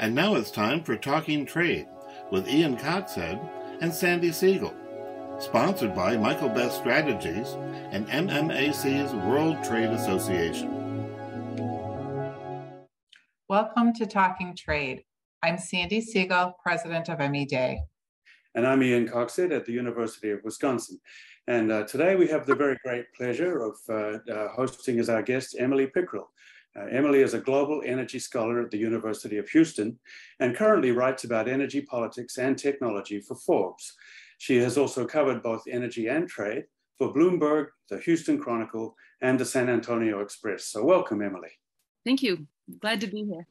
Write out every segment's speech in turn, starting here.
And now it's time for Talking Trade with Ian Coxhead and Sandy Siegel. Sponsored by Michael Best Strategies and MMAC's World Trade Association. Welcome to Talking Trade. I'm Sandy Siegel, president of M.E. Dey. And I'm Ian Coxhead at the University of Wisconsin. And uh, today we have the very great pleasure of uh, uh, hosting as our guest Emily Pickrell. Uh, Emily is a global energy scholar at the University of Houston and currently writes about energy politics and technology for Forbes. She has also covered both energy and trade for Bloomberg, the Houston Chronicle, and the San Antonio Express. So welcome, Emily. Thank you. Glad to be here.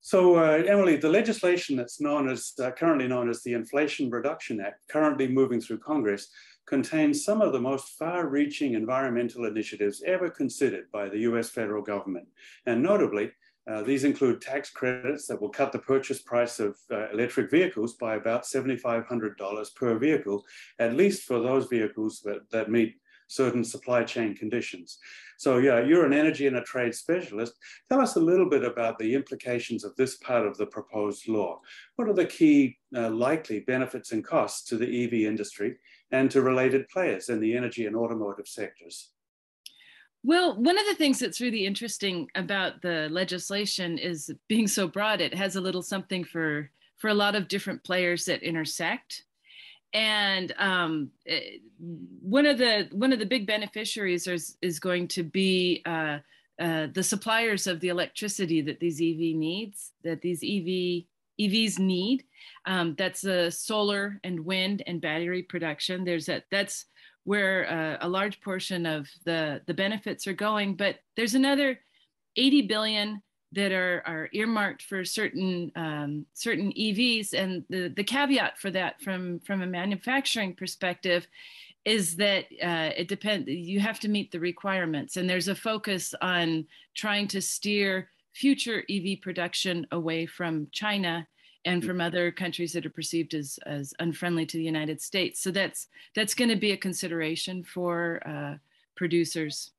So, uh, Emily, the legislation that's known as uh, currently known as the Inflation Reduction Act, currently moving through Congress, contains some of the most far reaching environmental initiatives ever considered by the US federal government. And notably, uh, these include tax credits that will cut the purchase price of uh, electric vehicles by about $7,500 per vehicle, at least for those vehicles that, that meet certain supply chain conditions. So yeah, you're an energy and a trade specialist. Tell us a little bit about the implications of this part of the proposed law. What are the key uh, likely benefits and costs to the EV industry? And to related players in the energy and automotive sectors? Well, one of the things that's really interesting about the legislation is being so broad, it has a little something for, for a lot of different players that intersect. And um, it, one of the one of the big beneficiaries is, is going to be uh, uh, the suppliers of the electricity that these EV needs, that these EV EVs need. Um, that's the solar and wind and battery production. There's a that's where uh, a large portion of the the benefits are going. But there's another 80 billion that are, are earmarked for certain um, certain EVs. And the, the caveat for that from, from a manufacturing perspective is that uh, it depends, you have to meet the requirements. And there's a focus on trying to steer future EV production away from China and mm. from other countries that are perceived as, as unfriendly to the United States. So that's that's going to be a consideration for uh, producers.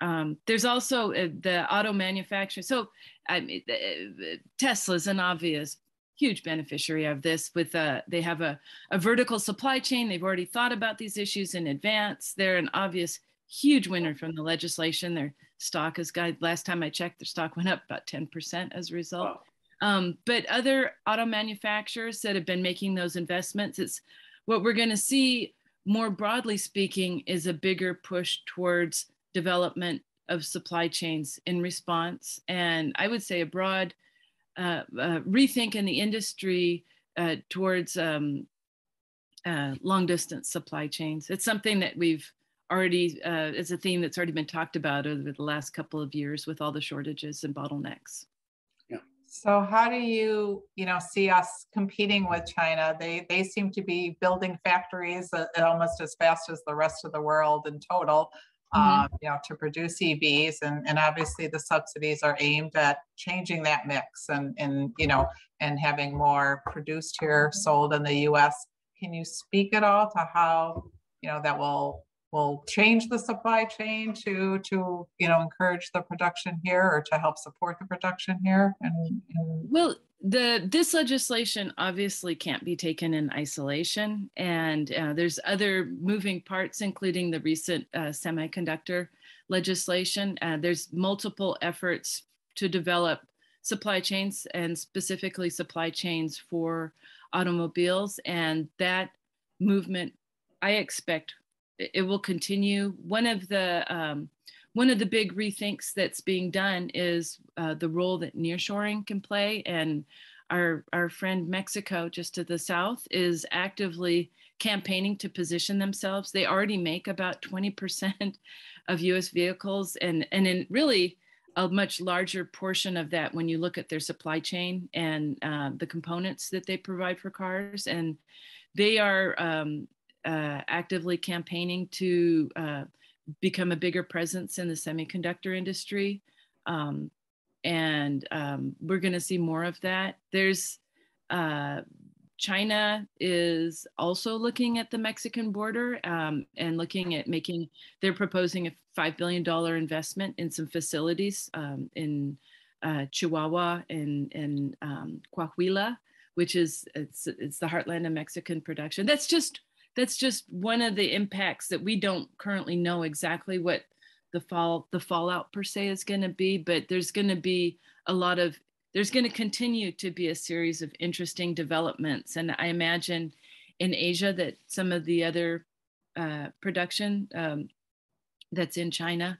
Um, there's also uh, the auto manufacturer. So I mean, uh, Tesla's an obvious huge beneficiary of this with uh, they have a, a vertical supply chain. They've already thought about these issues in advance. They're an obvious huge winner from the legislation. Their stock has got, last time I checked, their stock went up about 10% as a result. Wow. Um, but other auto manufacturers that have been making those investments, it's what we're going to see more broadly speaking is a bigger push towards development of supply chains in response. And I would say a broad uh, uh, rethink in the industry uh, towards um, uh, long distance supply chains. It's something that we've already uh, is a theme that's already been talked about over the last couple of years with all the shortages and bottlenecks. So how do you, you know, see us competing with China? They they seem to be building factories almost as fast as the rest of the world in total. Mm-hmm. Um, you know, to produce EVs, and, and obviously the subsidies are aimed at changing that mix and and you know and having more produced here, sold in the U.S. Can you speak at all to how you know that will will change the supply chain to to you know encourage the production here or to help support the production here and, and... well the this legislation obviously can't be taken in isolation and uh, there's other moving parts including the recent uh, semiconductor legislation. Uh, there's multiple efforts to develop supply chains and specifically supply chains for automobiles and that movement i expect it will continue. One of the um, one of the big rethinks that's being done is uh, the role that nearshoring can play, and our our friend Mexico, just to the south, is actively campaigning to position themselves. They already make about 20% of U.S. vehicles, and and in really a much larger portion of that when you look at their supply chain and uh, the components that they provide for cars, and they are um, uh, actively campaigning to uh, become a bigger presence in the semiconductor industry. Um, and um, we're going to see more of that. There's uh, China is also looking at the Mexican border um, and looking at making, they're proposing a $5 billion investment in some facilities um, in uh, Chihuahua and, and um, Coahuila, which is it's, it's the heartland of Mexican production. That's just that's just one of the impacts that we don't currently know exactly what the fall the fallout per se is going to be, but there's going to be a lot of there's going to continue to be a series of interesting developments, and I imagine in Asia that some of the other uh, production um, that's in China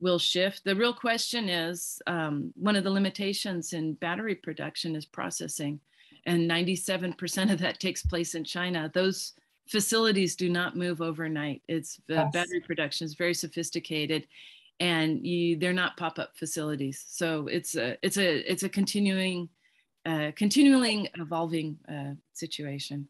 will shift. The real question is um, one of the limitations in battery production is processing, and 97% of that takes place in China. Those facilities do not move overnight. It's uh, yes. battery production is very sophisticated, and you, they're not pop-up facilities. So it's a it's a it's a continuing, uh, continuing evolving uh, situation.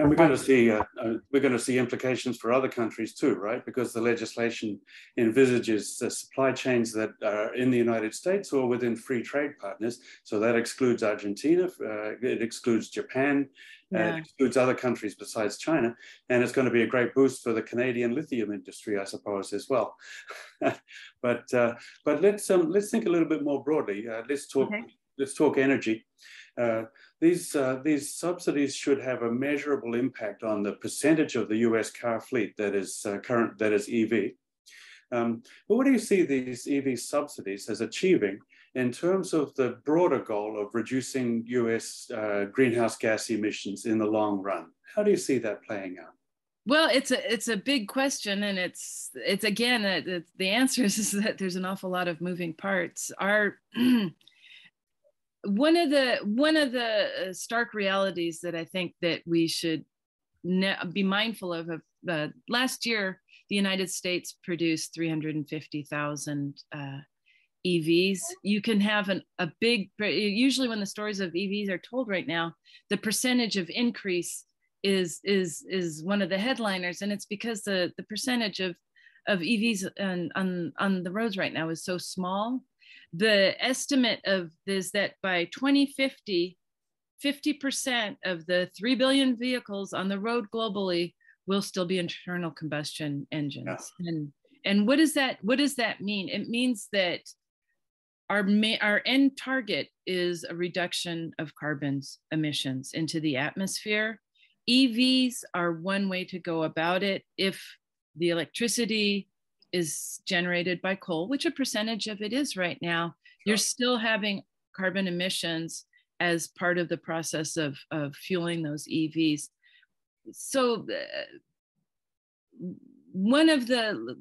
And we're going to see uh, uh, we're going to see implications for other countries too, right? Because the legislation envisages the supply chains that are in the United States or within free trade partners. So that excludes Argentina, uh, it excludes Japan, yeah. it excludes other countries besides China, and it's going to be a great boost for the Canadian lithium industry, I suppose, as well. but uh, but let's um, let's think a little bit more broadly. Uh, let's talk okay. let's talk energy. Uh, these, uh, these subsidies should have a measurable impact on the percentage of the US car fleet that is uh, current, that is EV. Um, but what do you see these EV subsidies as achieving in terms of the broader goal of reducing US uh, greenhouse gas emissions in the long run? How do you see that playing out? Well, it's a it's a big question, and it's it's again uh, the answer is, is that there's an awful lot of moving parts. Our one of the one of the uh, stark realities that I think that we should ne- be mindful of. of uh, last year, the United States produced 350,000 uh, EVs. You can have an, a big. Usually, when the stories of EVs are told right now, the percentage of increase is is is one of the headliners, and it's because the the percentage of of EVs on on, on the roads right now is so small the estimate of is that by 2050 50% of the 3 billion vehicles on the road globally will still be internal combustion engines. Yeah. and and what does that what does that mean? It means that our our end target is a reduction of carbon emissions into the atmosphere. Evs are one way to go about it. If the electricity is generated by coal, which a percentage of it is right now, you're still having carbon emissions as part of the process of, of fueling those EVs. So uh, one of the,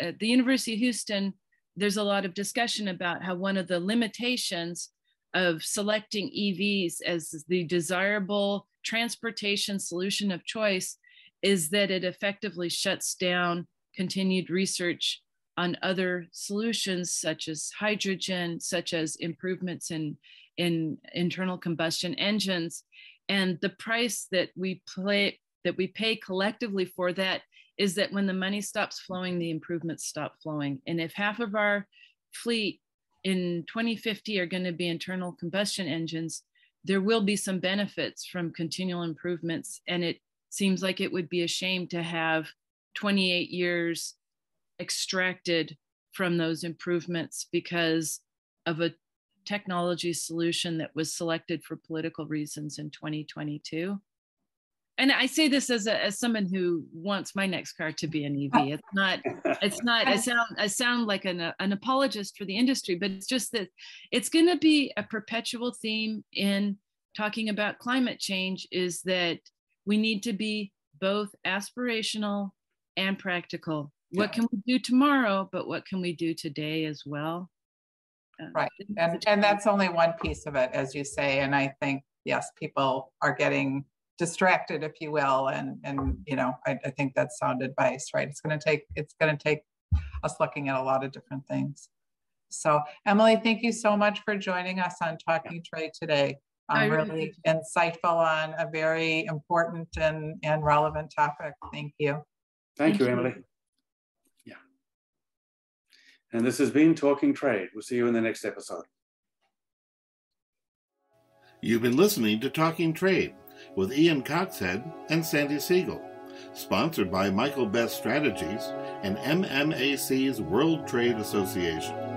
at the University of Houston, there's a lot of discussion about how one of the limitations of selecting EVs as the desirable transportation solution of choice is that it effectively shuts down continued research on other solutions such as hydrogen, such as improvements in, in internal combustion engines. And the price that we play that we pay collectively for that is that when the money stops flowing, the improvements stop flowing. And if half of our fleet in 2050 are going to be internal combustion engines, there will be some benefits from continual improvements. And it seems like it would be a shame to have 28 years extracted from those improvements because of a technology solution that was selected for political reasons in 2022 and i say this as a, as someone who wants my next car to be an ev oh. it's not it's not i sound i sound like an, an apologist for the industry but it's just that it's going to be a perpetual theme in talking about climate change is that we need to be both aspirational and practical. Yeah. What can we do tomorrow, but what can we do today as well? Uh, right. And, and that's only one piece of it, as you say. And I think, yes, people are getting distracted, if you will. And, and you know, I, I think that's sound advice, right? It's going to take, it's going to take us looking at a lot of different things. So Emily, thank you so much for joining us on Talking Trade today. Um, really insightful on a very important and, and relevant topic. Thank you. Thank, you, Emily. Yeah. And this has been Talking Trade. We'll see you in the next episode. You've been listening to Talking Trade with Ian Coxhead and Sandy Siegel, sponsored by Michael Best Strategies and MMAC's World Trade Association.